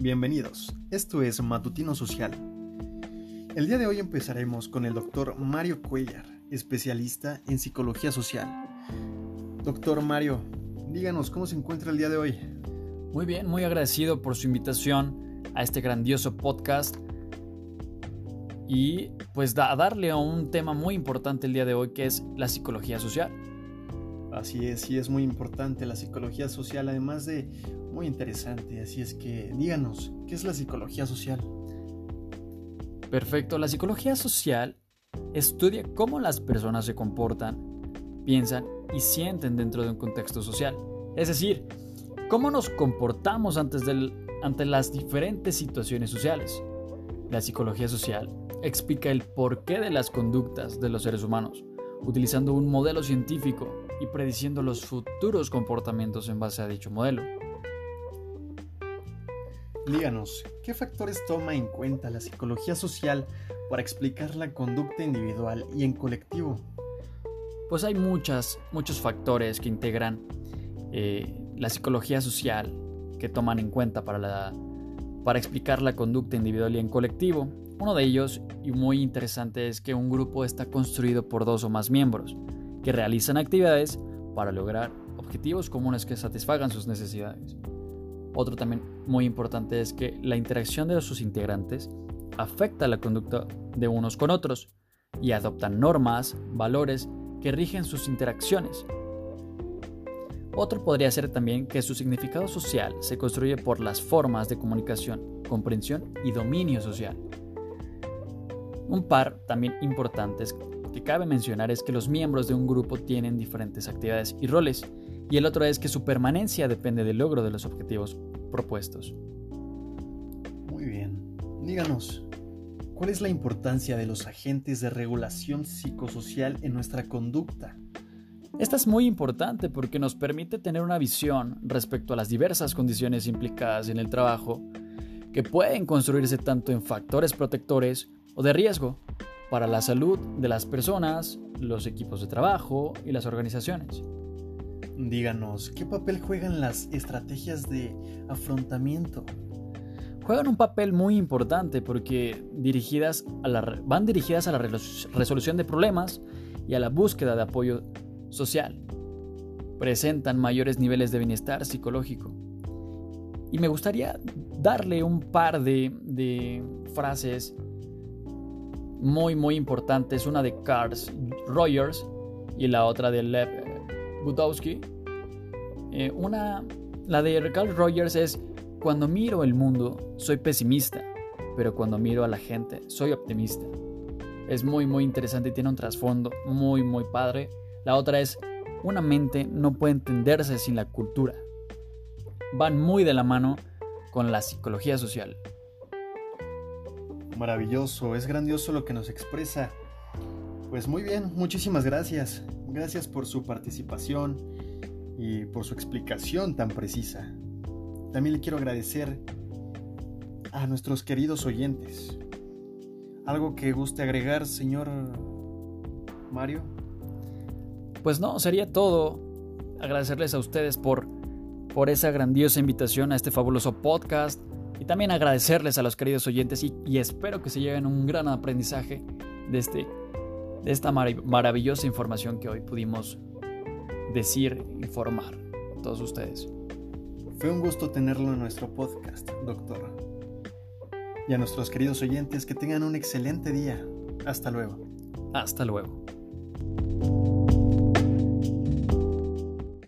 Bienvenidos, esto es Matutino Social. El día de hoy empezaremos con el doctor Mario Cuellar, especialista en psicología social. Doctor Mario, díganos cómo se encuentra el día de hoy. Muy bien, muy agradecido por su invitación a este grandioso podcast y pues a darle a un tema muy importante el día de hoy que es la psicología social. Así es, sí es muy importante la psicología social, además de muy interesante. Así es que díganos, ¿qué es la psicología social? Perfecto, la psicología social estudia cómo las personas se comportan, piensan y sienten dentro de un contexto social. Es decir, cómo nos comportamos antes del, ante las diferentes situaciones sociales. La psicología social explica el porqué de las conductas de los seres humanos, utilizando un modelo científico y prediciendo los futuros comportamientos en base a dicho modelo. Díganos, ¿qué factores toma en cuenta la psicología social para explicar la conducta individual y en colectivo? Pues hay muchas, muchos factores que integran eh, la psicología social que toman en cuenta para, la, para explicar la conducta individual y en colectivo. Uno de ellos, y muy interesante, es que un grupo está construido por dos o más miembros, que realizan actividades para lograr objetivos comunes que satisfagan sus necesidades. Otro también muy importante es que la interacción de sus integrantes afecta la conducta de unos con otros y adoptan normas, valores que rigen sus interacciones. Otro podría ser también que su significado social se construye por las formas de comunicación, comprensión y dominio social. Un par también importantes que cabe mencionar es que los miembros de un grupo tienen diferentes actividades y roles, y el otro es que su permanencia depende del logro de los objetivos propuestos. Muy bien. Díganos, ¿cuál es la importancia de los agentes de regulación psicosocial en nuestra conducta? Esta es muy importante porque nos permite tener una visión respecto a las diversas condiciones implicadas en el trabajo que pueden construirse tanto en factores protectores o de riesgo para la salud de las personas, los equipos de trabajo y las organizaciones. Díganos, ¿qué papel juegan las estrategias de afrontamiento? Juegan un papel muy importante porque dirigidas a la, van dirigidas a la resolución de problemas y a la búsqueda de apoyo social. Presentan mayores niveles de bienestar psicológico. Y me gustaría darle un par de, de frases muy muy importantes, una de Carl Rogers y la otra de Lev Budowski. Eh, una, la de Carl Rogers es, cuando miro el mundo soy pesimista, pero cuando miro a la gente soy optimista. Es muy muy interesante y tiene un trasfondo muy muy padre. La otra es, una mente no puede entenderse sin la cultura. Van muy de la mano con la psicología social maravilloso, es grandioso lo que nos expresa. Pues muy bien, muchísimas gracias. Gracias por su participación y por su explicación tan precisa. También le quiero agradecer a nuestros queridos oyentes. ¿Algo que guste agregar, señor Mario? Pues no, sería todo. Agradecerles a ustedes por, por esa grandiosa invitación a este fabuloso podcast y también agradecerles a los queridos oyentes y, espero que se lleven un gran aprendizaje de, este, de esta maravillosa información que hoy pudimos decir, informar a todos ustedes. Fue un gusto tenerlo en nuestro podcast, doctor. Y a nuestros queridos oyentes que tengan un excelente día. Hasta luego. Hasta luego.